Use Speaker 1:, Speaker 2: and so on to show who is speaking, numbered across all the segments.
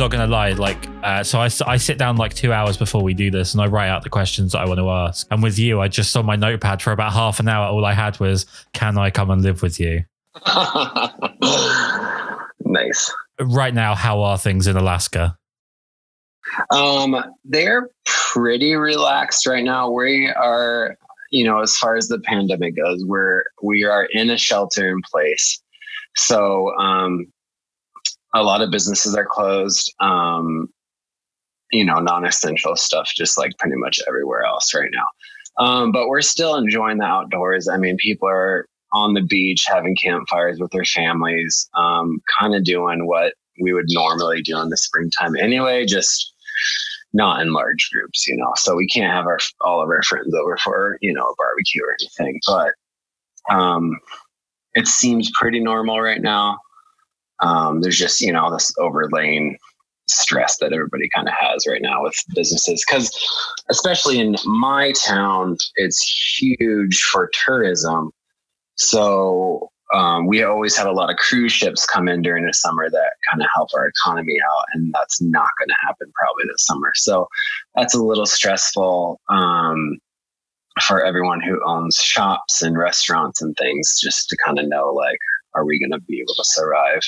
Speaker 1: Not gonna lie. Like, uh, so I, I sit down like two hours before we do this, and I write out the questions that I want to ask. And with you, I just on my notepad for about half an hour. All I had was, "Can I come and live with you?"
Speaker 2: nice.
Speaker 1: Right now, how are things in Alaska?
Speaker 2: Um, they're pretty relaxed right now. We are, you know, as far as the pandemic goes, we're we are in a shelter in place. So um, a lot of businesses are closed. Um, you know, non-essential stuff, just like pretty much everywhere else right now. Um, but we're still enjoying the outdoors. I mean, people are on the beach having campfires with their families, um, kind of doing what we would normally do in the springtime anyway, just not in large groups, you know. So we can't have our all of our friends over for, you know, a barbecue or anything. But um it seems pretty normal right now. Um, there's just, you know, this overlaying stress that everybody kind of has right now with businesses. Because, especially in my town, it's huge for tourism. So, um, we always have a lot of cruise ships come in during the summer that kind of help our economy out, and that's not going to happen probably this summer. So that's a little stressful um, for everyone who owns shops and restaurants and things, just to kind of know like, are we going to be able to survive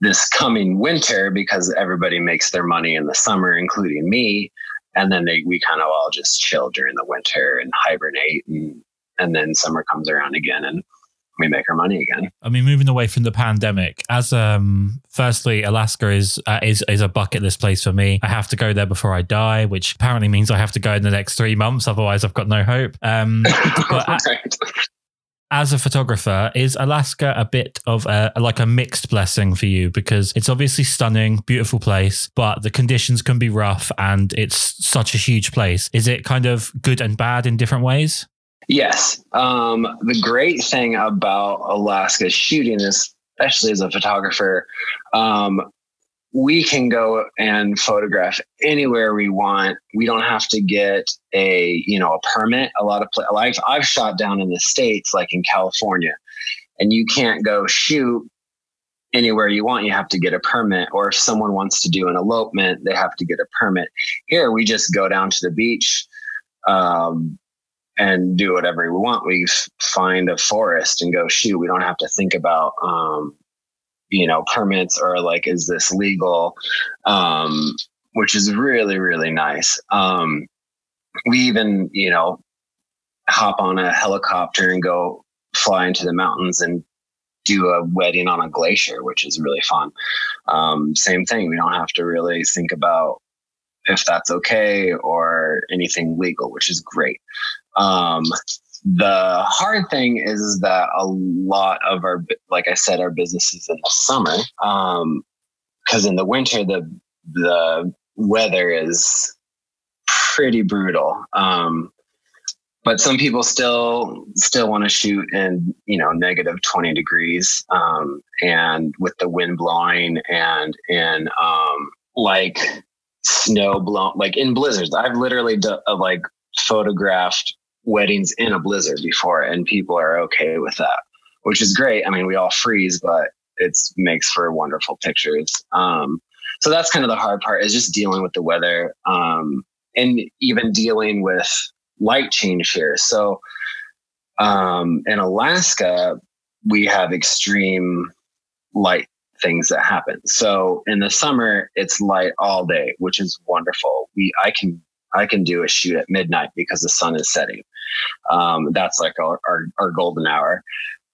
Speaker 2: this coming winter because everybody makes their money in the summer, including me, and then they we kind of all just chill during the winter and hibernate and and then summer comes around again and we make our money again.
Speaker 1: I mean, moving away from the pandemic, as um, firstly, Alaska is uh, is is a bucket list place for me. I have to go there before I die, which apparently means I have to go in the next three months. Otherwise, I've got no hope. Um, but right. As a photographer, is Alaska a bit of a like a mixed blessing for you because it's obviously stunning, beautiful place, but the conditions can be rough and it's such a huge place. Is it kind of good and bad in different ways?
Speaker 2: Yes. Um, the great thing about Alaska shooting especially as a photographer, um, we can go and photograph anywhere we want. We don't have to get a you know a permit. A lot of pla- I've I've shot down in the states, like in California, and you can't go shoot anywhere you want. You have to get a permit. Or if someone wants to do an elopement, they have to get a permit. Here, we just go down to the beach. Um, and do whatever we want. We find a forest and go shoot. We don't have to think about, um, you know, permits or like, is this legal? Um, which is really, really nice. Um, we even, you know, hop on a helicopter and go fly into the mountains and do a wedding on a glacier, which is really fun. Um, same thing. We don't have to really think about if that's okay or anything legal, which is great. The hard thing is that a lot of our, like I said, our businesses in the summer, Um, because um, in the winter the the weather is pretty brutal. Um, but some people still still want to shoot in you know negative 20 degrees um, and with the wind blowing and in um, like snow blown like in blizzards i've literally uh, like photographed weddings in a blizzard before and people are okay with that which is great. I mean we all freeze but it makes for wonderful pictures. Um, so that's kind of the hard part is just dealing with the weather um, and even dealing with light change here. So um, in alaska we have extreme light things that happen. So in the summer it's light all day which is wonderful. We i can I can do a shoot at midnight because the sun is setting. Um, that's like our, our, our golden hour,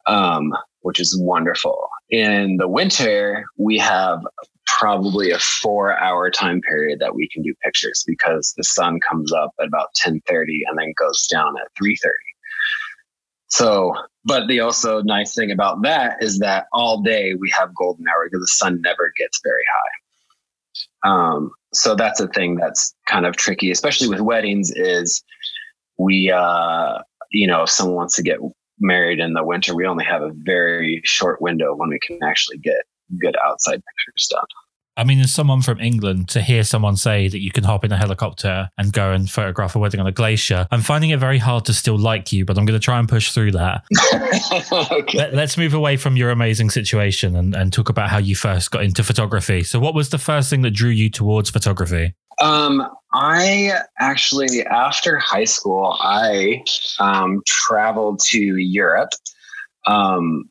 Speaker 2: um, which is wonderful. In the winter, we have probably a four hour time period that we can do pictures because the sun comes up at about 1030 and then goes down at 330. So, but the also nice thing about that is that all day we have golden hour because the sun never gets very high. Um, so that's a thing that's kind of tricky, especially with weddings. Is we, uh, you know, if someone wants to get married in the winter, we only have a very short window when we can actually get good outside pictures done.
Speaker 1: I mean, as someone from England, to hear someone say that you can hop in a helicopter and go and photograph a wedding on a glacier, I'm finding it very hard to still like you, but I'm going to try and push through that. okay. Let, us move away from your amazing situation and, and talk about how you first got into photography. So, what was the first thing that drew you towards photography?
Speaker 2: Um, I actually, after high school, I um, traveled to Europe. Um,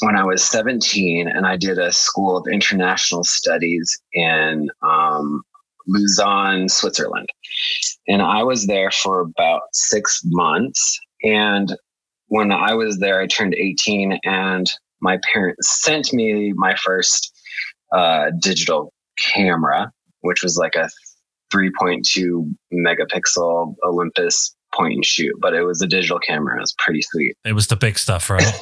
Speaker 2: when I was 17, and I did a school of international studies in um, Lausanne, Switzerland. And I was there for about six months. And when I was there, I turned 18, and my parents sent me my first uh, digital camera, which was like a 3.2 megapixel Olympus point and shoot, but it was a digital camera. It was pretty sweet.
Speaker 1: It was the big stuff, right?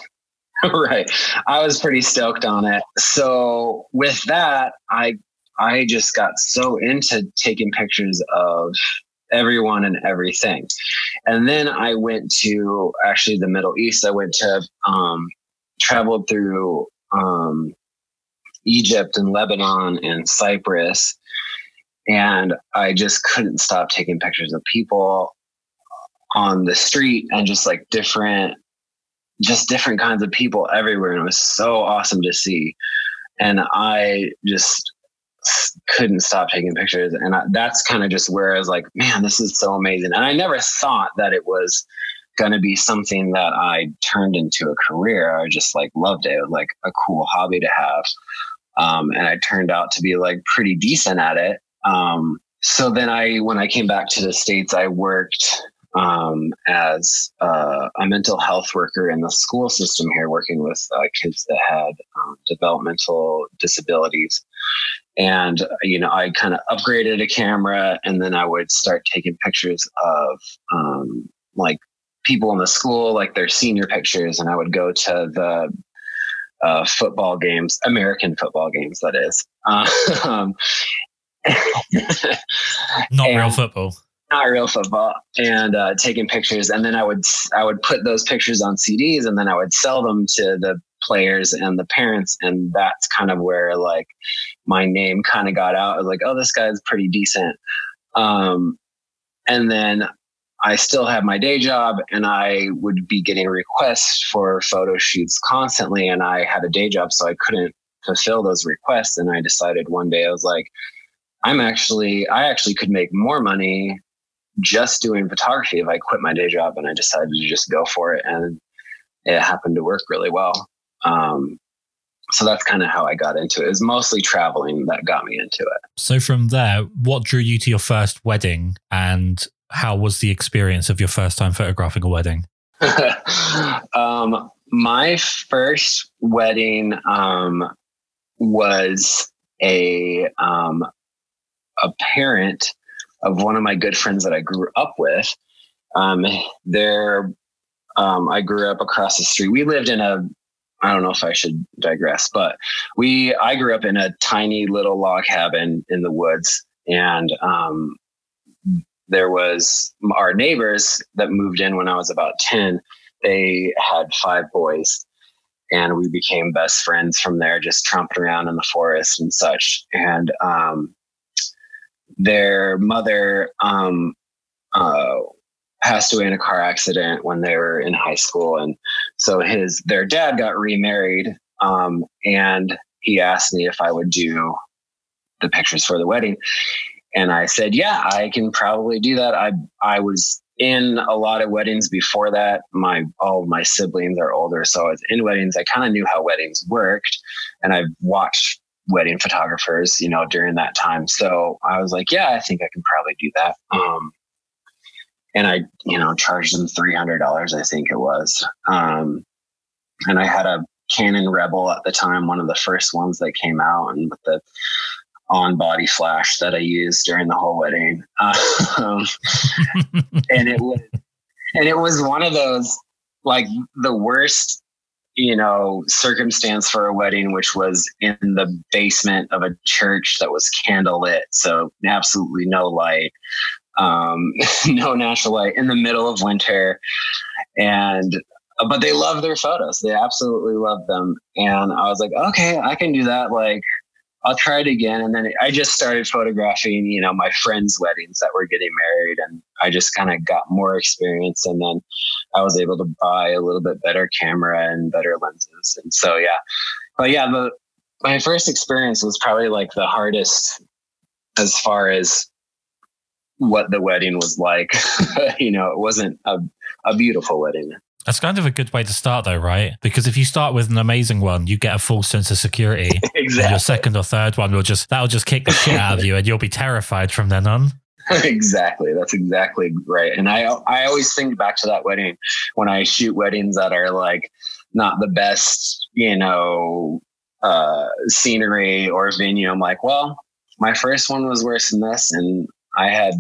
Speaker 2: right. I was pretty stoked on it. So with that, I I just got so into taking pictures of everyone and everything. And then I went to actually the Middle East. I went to um traveled through um Egypt and Lebanon and Cyprus. And I just couldn't stop taking pictures of people on the street and just like different just different kinds of people everywhere. And it was so awesome to see. And I just couldn't stop taking pictures. And I, that's kind of just where I was like, man, this is so amazing. And I never thought that it was going to be something that I turned into a career. I just like loved it. It was like a cool hobby to have. Um, and I turned out to be like pretty decent at it. Um, so then I, when I came back to the States, I worked um, as uh, a mental health worker in the school system here, working with uh, kids that had um, developmental disabilities. And, you know, I kind of upgraded a camera and then I would start taking pictures of um, like people in the school, like their senior pictures. And I would go to the uh, football games, American football games, that is. Um,
Speaker 1: Not and, real football.
Speaker 2: Not real football. And uh, taking pictures. And then i would i would put those pictures on cds and then i would sell them to the players and the parents. And that's kind of where like my name kind of got out. I was like oh this guy's pretty decent. Um, and then i still have my day job and i would be getting requests for photo shoots constantly. And i had a day job so i couldn't fulfill those requests. And i decided one day i was like I'm actually I actually could make more money just doing photography if I quit my day job and I decided to just go for it. And it happened to work really well. Um, so that's kind of how I got into it. It was mostly traveling that got me into it.
Speaker 1: So from there, what drew you to your first wedding and how was the experience of your first time photographing a wedding?
Speaker 2: um, my first wedding um, was a um, a parent of one of my good friends that I grew up with. Um, there, um, I grew up across the street. We lived in a, I don't know if I should digress, but we, I grew up in a tiny little log cabin in the woods, and um, there was our neighbors that moved in when I was about ten. They had five boys, and we became best friends from there, just tromping around in the forest and such. And um, their mother um, uh, passed away in a car accident when they were in high school, and so his their dad got remarried, um, and he asked me if I would do the pictures for the wedding, and I said, "Yeah, I can probably do that." I I was in a lot of weddings before that. My all my siblings are older, so I was in weddings. I kind of knew how weddings worked, and I've watched wedding photographers, you know, during that time. So I was like, yeah, I think I can probably do that. Um, and I, you know, charged them $300, I think it was. Um, and I had a Canon Rebel at the time, one of the first ones that came out and with the on body flash that I used during the whole wedding. Um, and it was, and it was one of those, like the worst you know, circumstance for a wedding, which was in the basement of a church that was candlelit. So absolutely no light, um, no natural light in the middle of winter. And, but they love their photos. They absolutely love them. And I was like, okay, I can do that. Like, I'll try it again. And then I just started photographing, you know, my friends' weddings that were getting married. And I just kind of got more experience. And then I was able to buy a little bit better camera and better lenses. And so, yeah. But yeah, the, my first experience was probably like the hardest as far as what the wedding was like. you know, it wasn't a, a beautiful wedding.
Speaker 1: That's kind of a good way to start, though, right? Because if you start with an amazing one, you get a full sense of security.
Speaker 2: exactly.
Speaker 1: your second or third one will just that'll just kick the shit out of you, and you'll be terrified from then on.
Speaker 2: exactly. That's exactly right. And I I always think back to that wedding when I shoot weddings that are like not the best, you know, uh, scenery or venue. I'm like, well, my first one was worse than this, and I had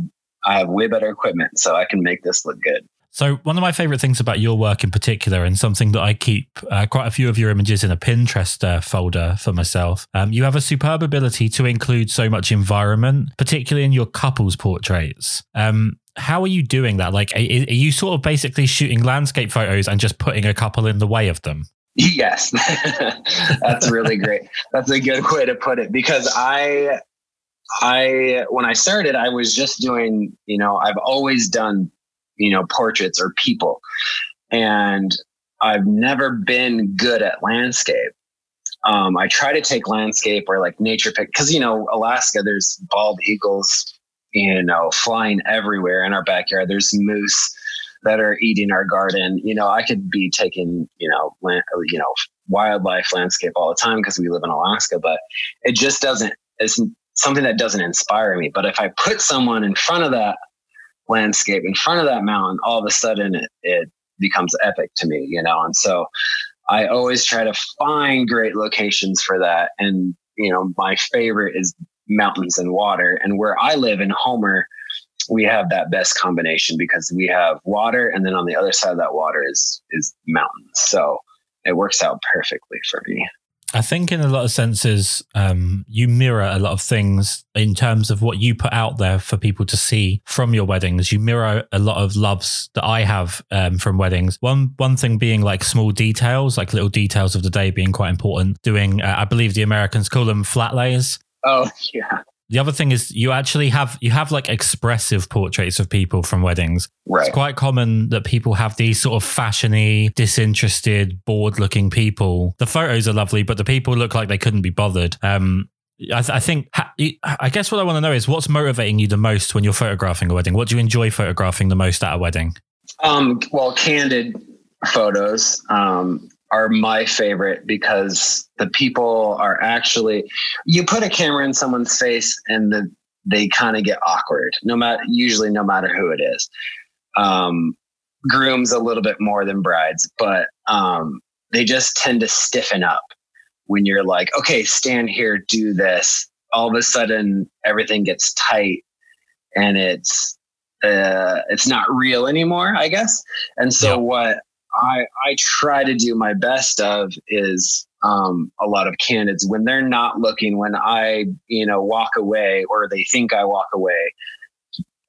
Speaker 2: I have way better equipment, so I can make this look good.
Speaker 1: So, one of my favorite things about your work in particular, and something that I keep uh, quite a few of your images in a Pinterest uh, folder for myself, um, you have a superb ability to include so much environment, particularly in your couples portraits. Um, how are you doing that? Like, are, are you sort of basically shooting landscape photos and just putting a couple in the way of them?
Speaker 2: Yes, that's really great. That's a good way to put it because I, I when I started, I was just doing. You know, I've always done you know, portraits or people. And I've never been good at landscape. Um, I try to take landscape or like nature pic because you know Alaska, there's bald eagles, you know, flying everywhere in our backyard. There's moose that are eating our garden. You know, I could be taking you know, land, you know, wildlife landscape all the time because we live in Alaska, but it just doesn't. It's something that doesn't inspire me. But if I put someone in front of that landscape in front of that mountain, all of a sudden it, it becomes epic to me, you know? And so I always try to find great locations for that. And, you know, my favorite is mountains and water. And where I live in Homer, we have that best combination because we have water and then on the other side of that water is is mountains. So it works out perfectly for me.
Speaker 1: I think, in a lot of senses, um, you mirror a lot of things in terms of what you put out there for people to see from your weddings. You mirror a lot of loves that I have um, from weddings. One one thing being like small details, like little details of the day being quite important. Doing, uh, I believe the Americans call them flat lays.
Speaker 2: Oh yeah,
Speaker 1: the other thing is you actually have you have like expressive portraits of people from weddings.
Speaker 2: Right.
Speaker 1: It's quite common that people have these sort of fashiony, disinterested, bored-looking people. The photos are lovely, but the people look like they couldn't be bothered. Um, I, th- I, think I guess what I want to know is what's motivating you the most when you're photographing a wedding. What do you enjoy photographing the most at a wedding?
Speaker 2: Um, well, candid photos. Um, are my favorite because the people are actually you put a camera in someone's face and the, they kind of get awkward no matter usually no matter who it is. Um, grooms a little bit more than brides but um, they just tend to stiffen up when you're like okay stand here do this. All of a sudden everything gets tight and it's uh, it's not real anymore i guess. And so yeah. what I I try to do my best of is um, a lot of candidates when they're not looking, when I you know walk away or they think I walk away,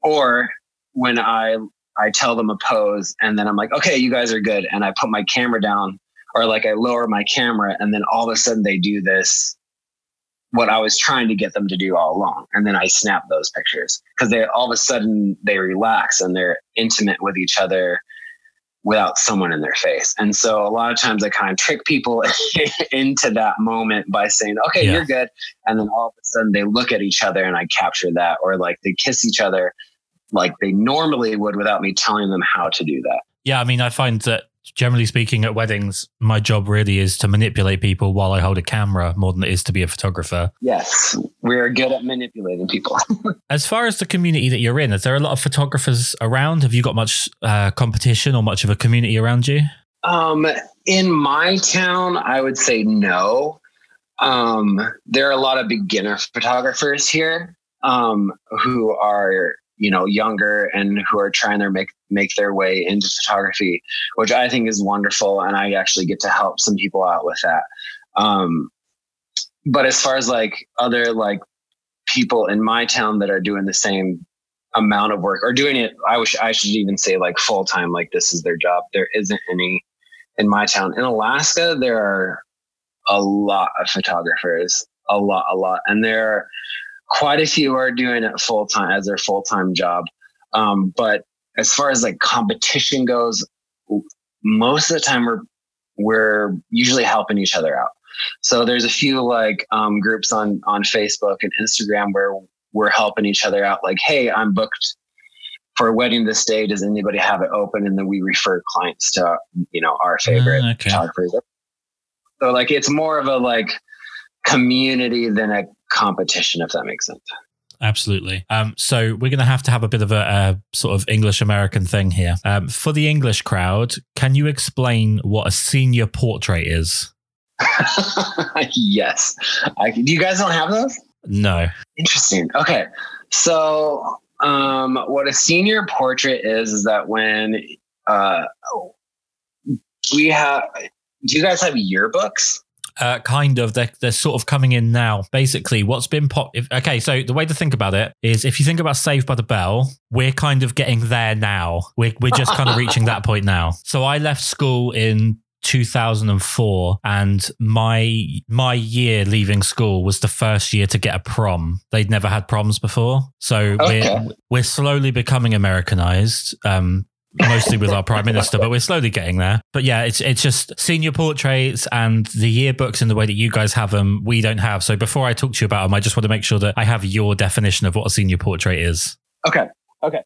Speaker 2: or when I I tell them a pose and then I'm like, okay, you guys are good, and I put my camera down or like I lower my camera and then all of a sudden they do this what I was trying to get them to do all along. And then I snap those pictures because they all of a sudden they relax and they're intimate with each other without someone in their face. And so a lot of times I kind of trick people into that moment by saying, okay, yeah. you're good. And then all of a sudden they look at each other and I capture that, or like they kiss each other like they normally would without me telling them how to do that.
Speaker 1: Yeah. I mean, I find that generally speaking, at weddings, my job really is to manipulate people while I hold a camera more than it is to be a photographer.
Speaker 2: Yes, we're good at manipulating people.
Speaker 1: as far as the community that you're in, is there a lot of photographers around? Have you got much uh, competition or much of a community around you?
Speaker 2: Um, in my town, I would say no. Um, there are a lot of beginner photographers here um, who are you know younger and who are trying to make make their way into photography which i think is wonderful and i actually get to help some people out with that um, but as far as like other like people in my town that are doing the same amount of work or doing it i wish i should even say like full time like this is their job there isn't any in my town in alaska there are a lot of photographers a lot, a lot. And there are quite a few are doing it full time as their full time job. Um, but as far as like competition goes, most of the time we're we're usually helping each other out. So there's a few like um, groups on on Facebook and Instagram where we're helping each other out. Like, hey, I'm booked for a wedding this day. Does anybody have it open? And then we refer clients to you know our favorite uh, okay. photographers. So like it's more of a like community than a competition, if that makes sense.
Speaker 1: Absolutely. Um, so we're going to have to have a bit of a, a sort of English American thing here. Um, for the English crowd, can you explain what a senior portrait is?
Speaker 2: yes. I, do you guys don't have those?
Speaker 1: No.
Speaker 2: Interesting. Okay. So, um, what a senior portrait is, is that when uh, we have, do you guys have yearbooks?
Speaker 1: Uh, kind of. They're, they're sort of coming in now. Basically, what's been pop. If, okay, so the way to think about it is if you think about Saved by the Bell, we're kind of getting there now. We're, we're just kind of reaching that point now. So I left school in 2004 and my my year leaving school was the first year to get a prom they'd never had proms before so okay. we're we're slowly becoming americanized um mostly with our prime minister, but we're slowly getting there. But yeah, it's it's just senior portraits and the yearbooks in the way that you guys have them. We don't have. So before I talk to you about them, I just want to make sure that I have your definition of what a senior portrait is.
Speaker 2: Okay. Okay.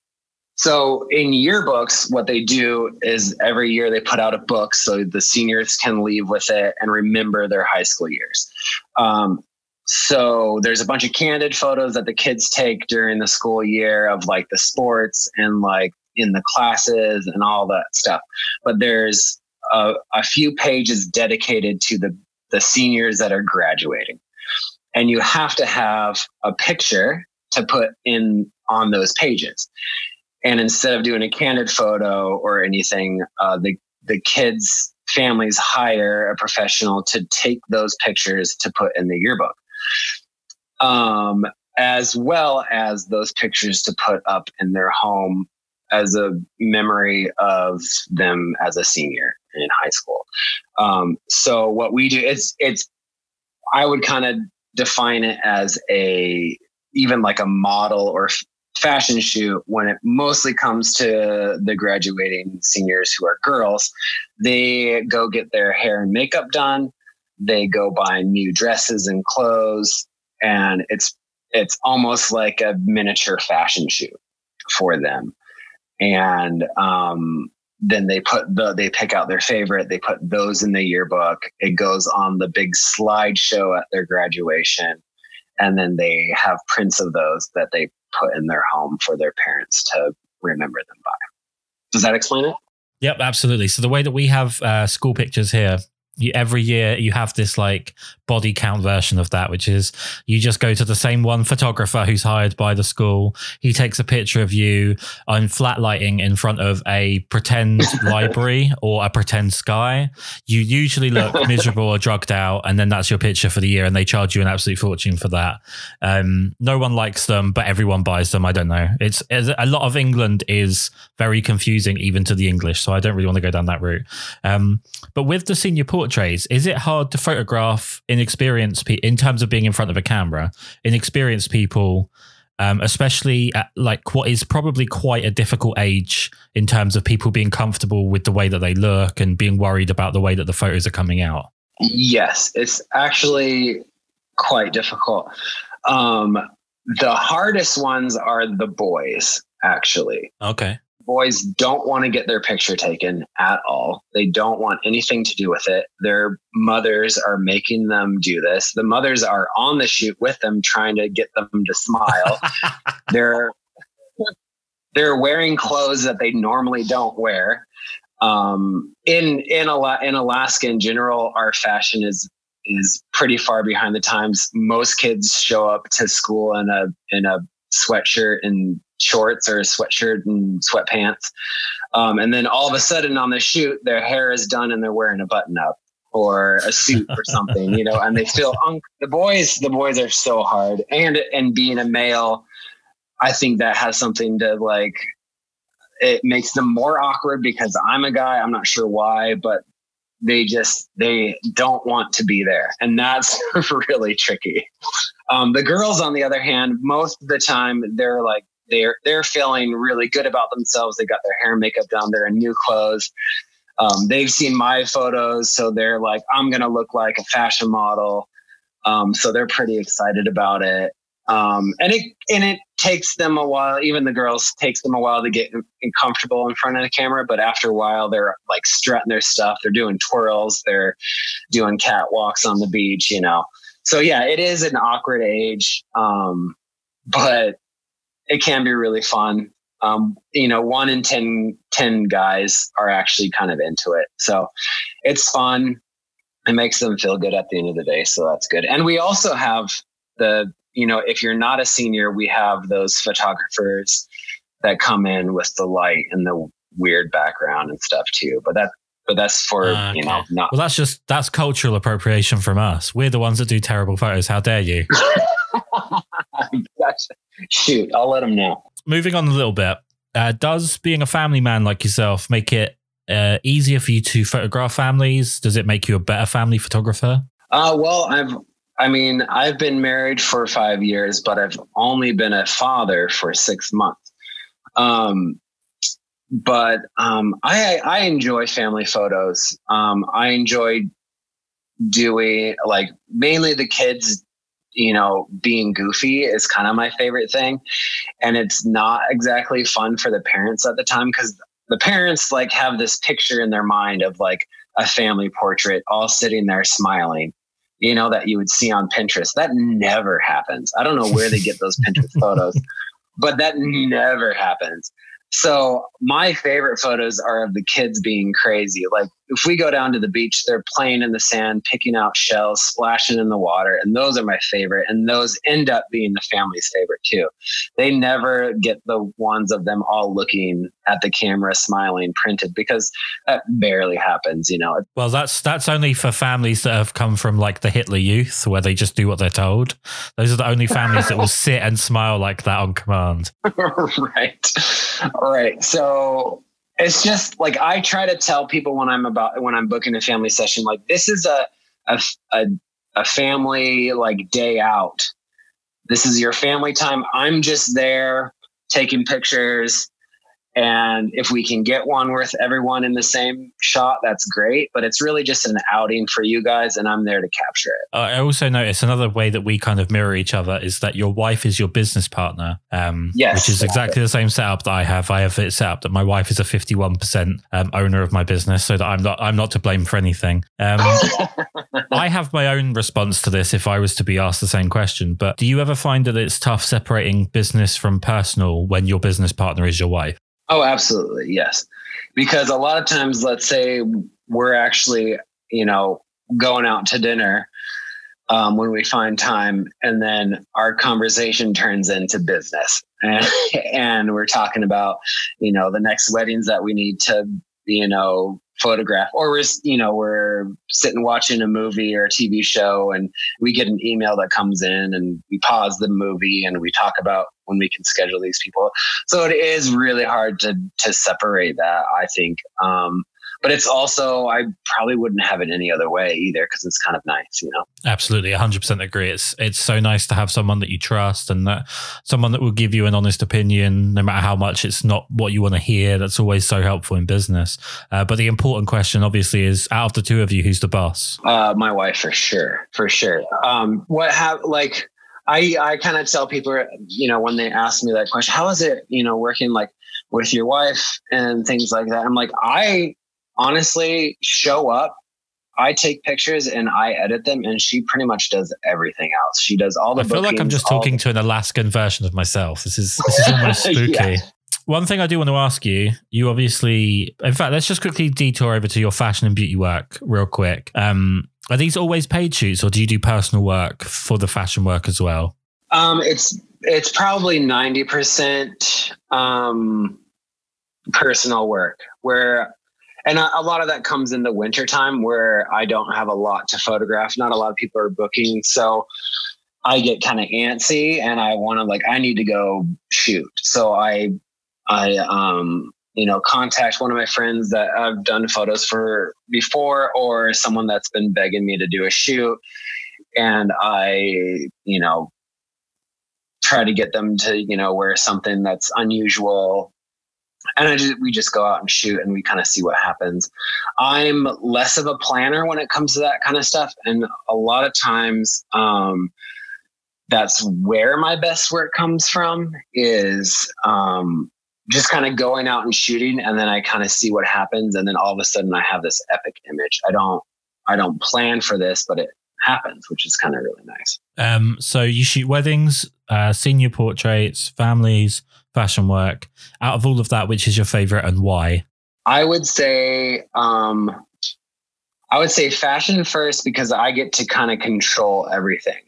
Speaker 2: So in yearbooks, what they do is every year they put out a book so the seniors can leave with it and remember their high school years. Um, so there's a bunch of candid photos that the kids take during the school year of like the sports and like in the classes and all that stuff. But there's a, a few pages dedicated to the, the seniors that are graduating. And you have to have a picture to put in on those pages. And instead of doing a candid photo or anything, uh, the, the kids' families hire a professional to take those pictures to put in the yearbook. Um, as well as those pictures to put up in their home as a memory of them as a senior in high school. Um, so what we do it's it's I would kind of define it as a even like a model or fashion shoot when it mostly comes to the graduating seniors who are girls. They go get their hair and makeup done. They go buy new dresses and clothes and it's it's almost like a miniature fashion shoot for them and um, then they put the they pick out their favorite they put those in the yearbook. It goes on the big slideshow at their graduation. And then they have prints of those that they put in their home for their parents to remember them by. Does that explain it?
Speaker 1: Yep absolutely. So the way that we have uh, school pictures here you, every year you have this like body count version of that, which is you just go to the same one photographer who's hired by the school. He takes a picture of you on flat lighting in front of a pretend library or a pretend sky. You usually look miserable or drugged out, and then that's your picture for the year, and they charge you an absolute fortune for that. Um, no one likes them, but everyone buys them. I don't know. It's, it's a lot of England is very confusing even to the English, so I don't really want to go down that route. Um, but with the senior portraits, is it hard to photograph inexperienced people in terms of being in front of a camera? Inexperienced people, um, especially at like what is probably quite a difficult age in terms of people being comfortable with the way that they look and being worried about the way that the photos are coming out.
Speaker 2: Yes, it's actually quite difficult. Um, the hardest ones are the boys, actually.
Speaker 1: Okay
Speaker 2: boys don't want to get their picture taken at all. They don't want anything to do with it. Their mothers are making them do this. The mothers are on the shoot with them, trying to get them to smile. they're they're wearing clothes that they normally don't wear. Um, in in in Alaska in general, our fashion is is pretty far behind the times. Most kids show up to school in a in a sweatshirt and shorts or a sweatshirt and sweatpants. Um, and then all of a sudden on the shoot, their hair is done and they're wearing a button up or a suit or something, you know, and they feel un- the boys, the boys are so hard. And, and being a male, I think that has something to like, it makes them more awkward because I'm a guy. I'm not sure why, but they just they don't want to be there and that's really tricky um, the girls on the other hand most of the time they're like they're they're feeling really good about themselves they got their hair and makeup done they're in new clothes um, they've seen my photos so they're like i'm gonna look like a fashion model um, so they're pretty excited about it um, and it and it takes them a while. Even the girls takes them a while to get comfortable in front of the camera. But after a while, they're like strutting their stuff. They're doing twirls. They're doing catwalks on the beach. You know. So yeah, it is an awkward age, um, but it can be really fun. Um, you know, one in 10, 10 guys are actually kind of into it. So it's fun. It makes them feel good at the end of the day. So that's good. And we also have the you know, if you're not a senior, we have those photographers that come in with the light and the weird background and stuff too. But that but that's for okay. you know not
Speaker 1: well that's just that's cultural appropriation from us. We're the ones that do terrible photos. How dare you?
Speaker 2: Shoot i'll let them know.
Speaker 1: Moving on a little bit uh, does being a family man like yourself make it uh, easier for you to photograph families? Does it make you a better family photographer?
Speaker 2: Uh, well i've I mean, I've been married for five years, but I've only been a father for six months. Um, but um, I I enjoy family photos. Um, I enjoy doing like mainly the kids. You know, being goofy is kind of my favorite thing, and it's not exactly fun for the parents at the time because the parents like have this picture in their mind of like a family portrait all sitting there smiling you know, that you would see on Pinterest. That never happens. I don't know where they get those Pinterest photos, but that never happens. So my favorite photos are of the kids being crazy. Like if we go down to the beach, they're playing in the sand, picking out shells, splashing in the water, and those are my favorite. And those end up being the family's favorite too. They never get the ones of them all looking at the camera, smiling, printed because that barely happens. You know.
Speaker 1: Well, that's that's only for families that have come from like the Hitler Youth, where they just do what they're told. Those are the only families that will sit and smile like that on command.
Speaker 2: right. Right. So it's just like I try to tell people when I'm about when I'm booking a family session, like this is a a a, a family like day out. This is your family time. I'm just there taking pictures. And if we can get one with everyone in the same shot, that's great. But it's really just an outing for you guys, and I'm there to capture it.
Speaker 1: I also notice another way that we kind of mirror each other is that your wife is your business partner. Um, yes, which is exactly the same setup that I have. I have it set up that my wife is a 51% um, owner of my business, so that I'm not I'm not to blame for anything. Um, I have my own response to this if I was to be asked the same question. But do you ever find that it's tough separating business from personal when your business partner is your wife?
Speaker 2: Oh, absolutely. Yes. Because a lot of times, let's say we're actually, you know, going out to dinner um, when we find time, and then our conversation turns into business. And, and we're talking about, you know, the next weddings that we need to, you know, photograph or we're you know we're sitting watching a movie or a tv show and we get an email that comes in and we pause the movie and we talk about when we can schedule these people. So it is really hard to to separate that i think. Um but it's also I probably wouldn't have it any other way either because it's kind of nice, you know.
Speaker 1: Absolutely, 100% agree. It's it's so nice to have someone that you trust and that someone that will give you an honest opinion, no matter how much it's not what you want to hear. That's always so helpful in business. Uh, but the important question, obviously, is out of the two of you, who's the boss?
Speaker 2: Uh, my wife, for sure, for sure. Um, what have like. I, I kind of tell people, you know, when they ask me that question, how is it, you know, working like with your wife and things like that? I'm like, I honestly show up I take pictures and I edit them, and she pretty much does everything else. She does all the. I
Speaker 1: feel like I'm just talking the- to an Alaskan version of myself. This is this is almost spooky. yeah. One thing I do want to ask you, you obviously, in fact, let's just quickly detour over to your fashion and beauty work real quick. Um, are these always paid shoots, or do you do personal work for the fashion work as well?
Speaker 2: Um, it's it's probably ninety percent um, personal work, where and a, a, lot of that comes in the wintertime where I don't have a lot to photograph. Not a lot of people are booking. So I get kind of antsy and I want to like, I need to go shoot. So I, I, um, you know, contact one of my friends that I've done photos for before or someone that's been begging me to do a shoot. And I, you know, try to get them to, you know, wear something that's unusual. And I just, we just go out and shoot and we kind of see what happens. I'm less of a planner when it comes to that kind of stuff. And a lot of times, um, that's where my best work comes from is um, just kind of going out and shooting and then I kind of see what happens and then all of a sudden I have this epic image. I don't I don't plan for this, but it happens, which is kind of really nice.
Speaker 1: Um, so you shoot weddings, uh, senior portraits, families, fashion work. Out of all of that, which is your favorite and why?
Speaker 2: I would say um, I would say fashion first because I get to kind of control everything.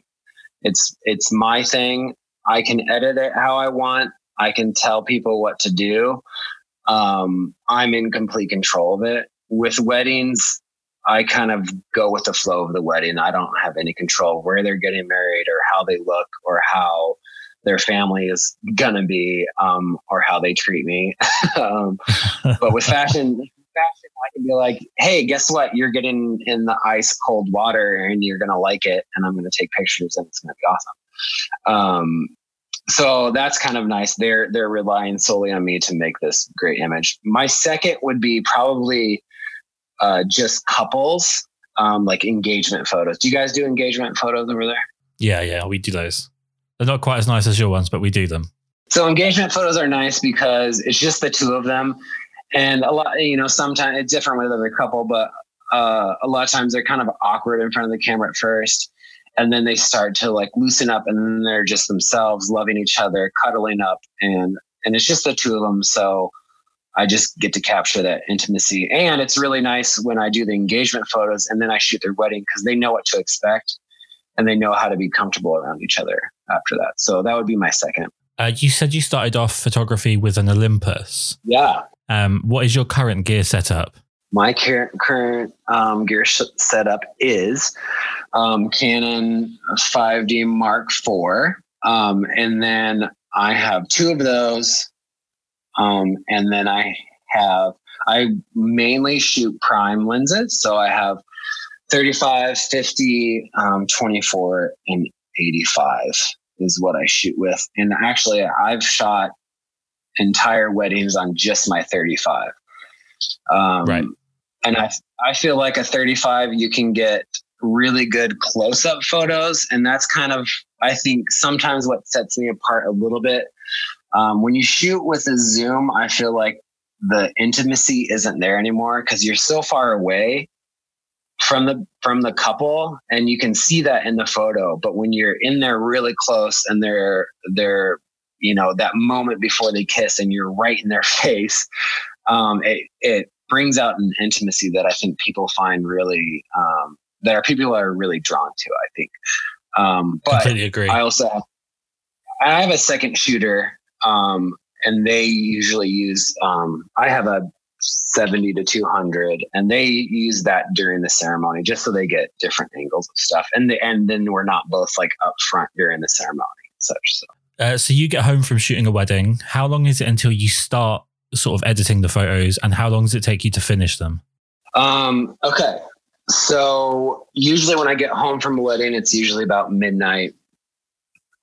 Speaker 2: It's it's my thing. I can edit it how I want. I can tell people what to do. Um, I'm in complete control of it. With weddings, I kind of go with the flow of the wedding. I don't have any control where they're getting married or how they look or how their family is gonna be um, or how they treat me. um, but with fashion, fashion, I can be like, hey, guess what? You're getting in the ice cold water and you're gonna like it, and I'm gonna take pictures and it's gonna be awesome. Um, so that's kind of nice. They're they're relying solely on me to make this great image. My second would be probably uh, just couples, um, like engagement photos. Do you guys do engagement photos over there?
Speaker 1: Yeah, yeah, we do those. They're not quite as nice as your ones, but we do them.
Speaker 2: So engagement photos are nice because it's just the two of them, and a lot. You know, sometimes it's different with every couple, but uh, a lot of times they're kind of awkward in front of the camera at first and then they start to like loosen up and then they're just themselves loving each other cuddling up and and it's just the two of them so i just get to capture that intimacy. And it's really nice when i do the engagement photos and then i shoot their wedding because they know what to expect and they know how to be comfortable around each other after that. So that would be my second.
Speaker 1: Uh, you said you started off photography with an olympus.
Speaker 2: Yeah.
Speaker 1: Um, what is your current gear setup?
Speaker 2: My current current um, gear setup is um, Canon 5D Mark IV, um, and then I have two of those, um, and then I have I mainly shoot prime lenses, so I have 35, 50, um, 24, and 85 is what I shoot with, and actually I've shot entire weddings on just my 35. Um,
Speaker 1: right
Speaker 2: and I I feel like a 35 you can get really good close up photos, and that's kind of I think sometimes what sets me apart a little bit. Um, when you shoot with a zoom, I feel like the intimacy isn't there anymore because you're so far away from the from the couple and you can see that in the photo but when you're in there really close and they're they're you know that moment before they kiss and you're right in their face um, it it brings out an intimacy that I think people find really um, that are people are really drawn to. I think. Um, but
Speaker 1: Completely agree.
Speaker 2: I also have, I have a second shooter, um, and they usually use. Um, I have a 70 to 200 and they use that during the ceremony just so they get different angles of stuff and the, and then we're not both like up front during the ceremony and such so
Speaker 1: uh, so you get home from shooting a wedding how long is it until you start sort of editing the photos and how long does it take you to finish them?
Speaker 2: Um, okay. So usually when I get home from a wedding, it's usually about midnight.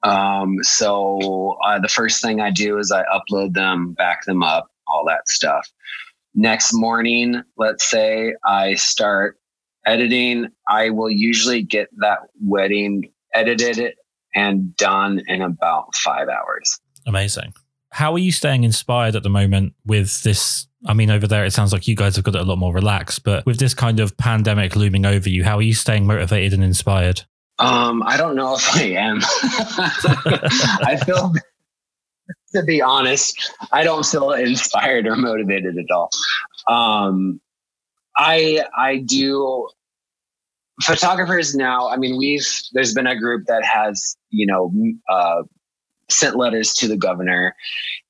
Speaker 2: Um, so uh, the first thing I do is I upload them, back them up, all that stuff. Next morning, let's say I start editing, I will usually get that wedding edited and done in about five hours.
Speaker 1: Amazing. How are you staying inspired at the moment with this? I mean, over there, it sounds like you guys have got it a lot more relaxed, but with this kind of pandemic looming over you, how are you staying motivated and inspired?
Speaker 2: Um, I don't know if I am. I feel, to be honest, I don't feel inspired or motivated at all. Um, I I do photographers now. I mean, we've there's been a group that has you know uh, sent letters to the governor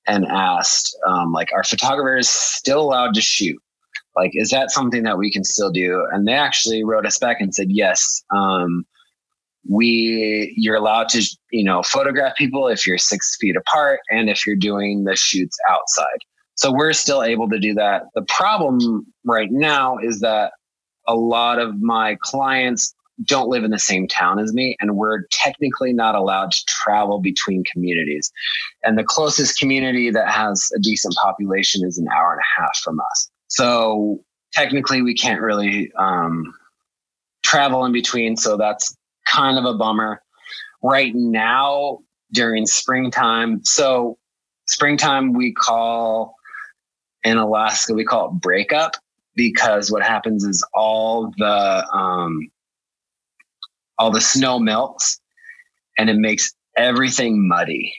Speaker 2: and asked, um, like, are photographers still allowed to shoot? Like, is that something that we can still do? And they actually wrote us back and said, yes, um, we you're allowed to you know photograph people if you're six feet apart and if you're doing the shoots outside So we're still able to do that. The problem right now is that a lot of my clients don't live in the same town as me, and we're technically not allowed to travel between communities. And the closest community that has a decent population is an hour and a half from us. So technically, we can't really um, travel in between. So that's kind of a bummer. Right now, during springtime, so springtime we call in Alaska, we call it breakup because what happens is all the um, all the snow melts and it makes everything muddy.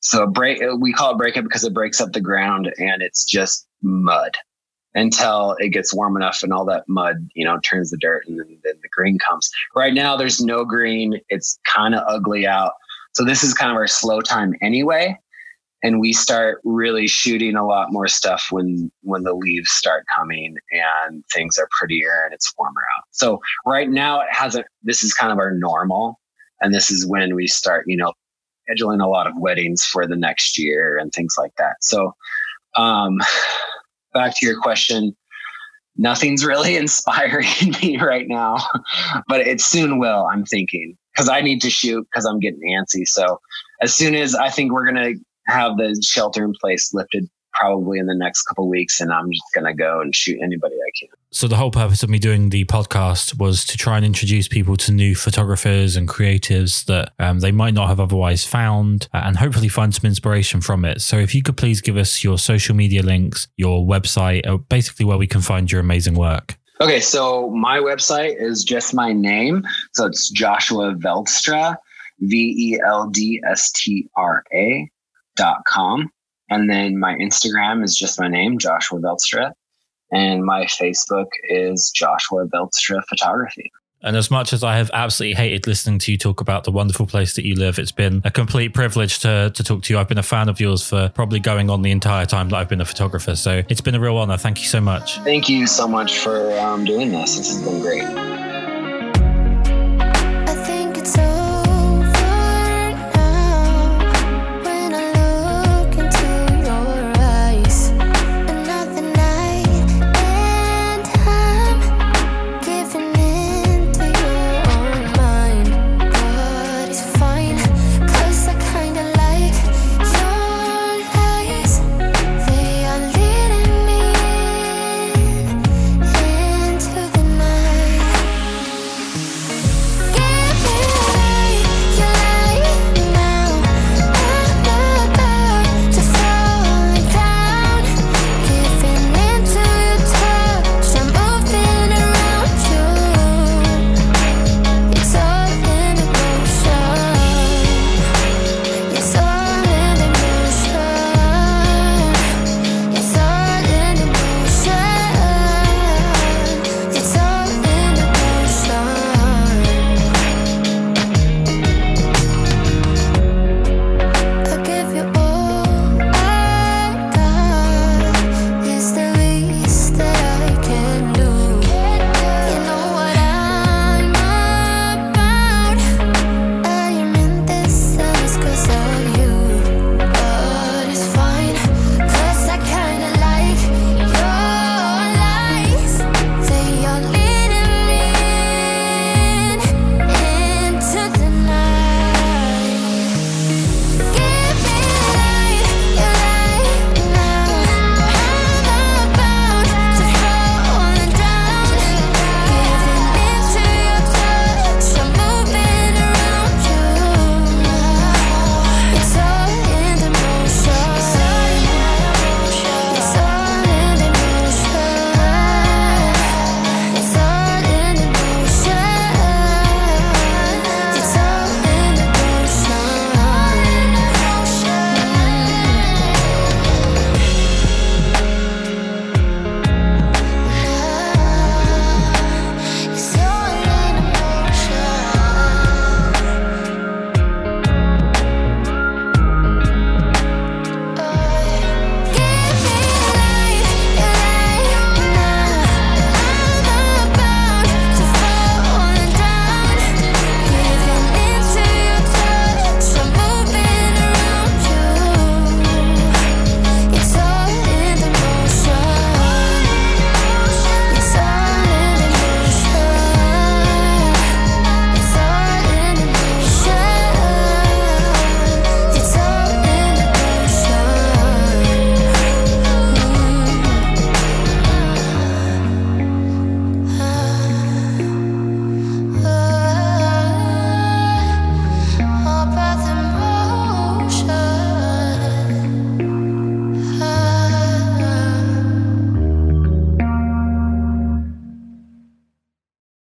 Speaker 2: So break we call it breakup because it breaks up the ground and it's just mud until it gets warm enough and all that mud, you know, turns the dirt and then, then the green comes. Right now there's no green. It's kind of ugly out. So this is kind of our slow time anyway and we start really shooting a lot more stuff when when the leaves start coming and things are prettier and it's warmer out so right now it hasn't this is kind of our normal and this is when we start you know scheduling a lot of weddings for the next year and things like that so um back to your question nothing's really inspiring me right now but it soon will i'm thinking because i need to shoot because i'm getting antsy. So as soon as i think we're going to have the shelter in place lifted probably in the next couple weeks and I'm just going to go and shoot anybody I can.
Speaker 1: So the whole purpose of me doing the podcast was to try and introduce people to new photographers and creatives that um, they might not have otherwise found uh, and hopefully find some inspiration from it. So if you could please give us your social media links, your website, basically where we can find your amazing work.
Speaker 2: Okay, so my website is just my name. So it's Joshua Veldstra, V E L D S T R A dot com. And then my Instagram is just my name, Joshua Veldstra. And my Facebook is Joshua Veldstra Photography.
Speaker 1: And as much as I have absolutely hated listening to you talk about the wonderful place that you live, it's been a complete privilege to, to talk to you. I've been a fan of yours for probably going on the entire time that I've been a photographer. So it's been a real honor. Thank you so much.
Speaker 2: Thank you so much for um, doing this. This has been great.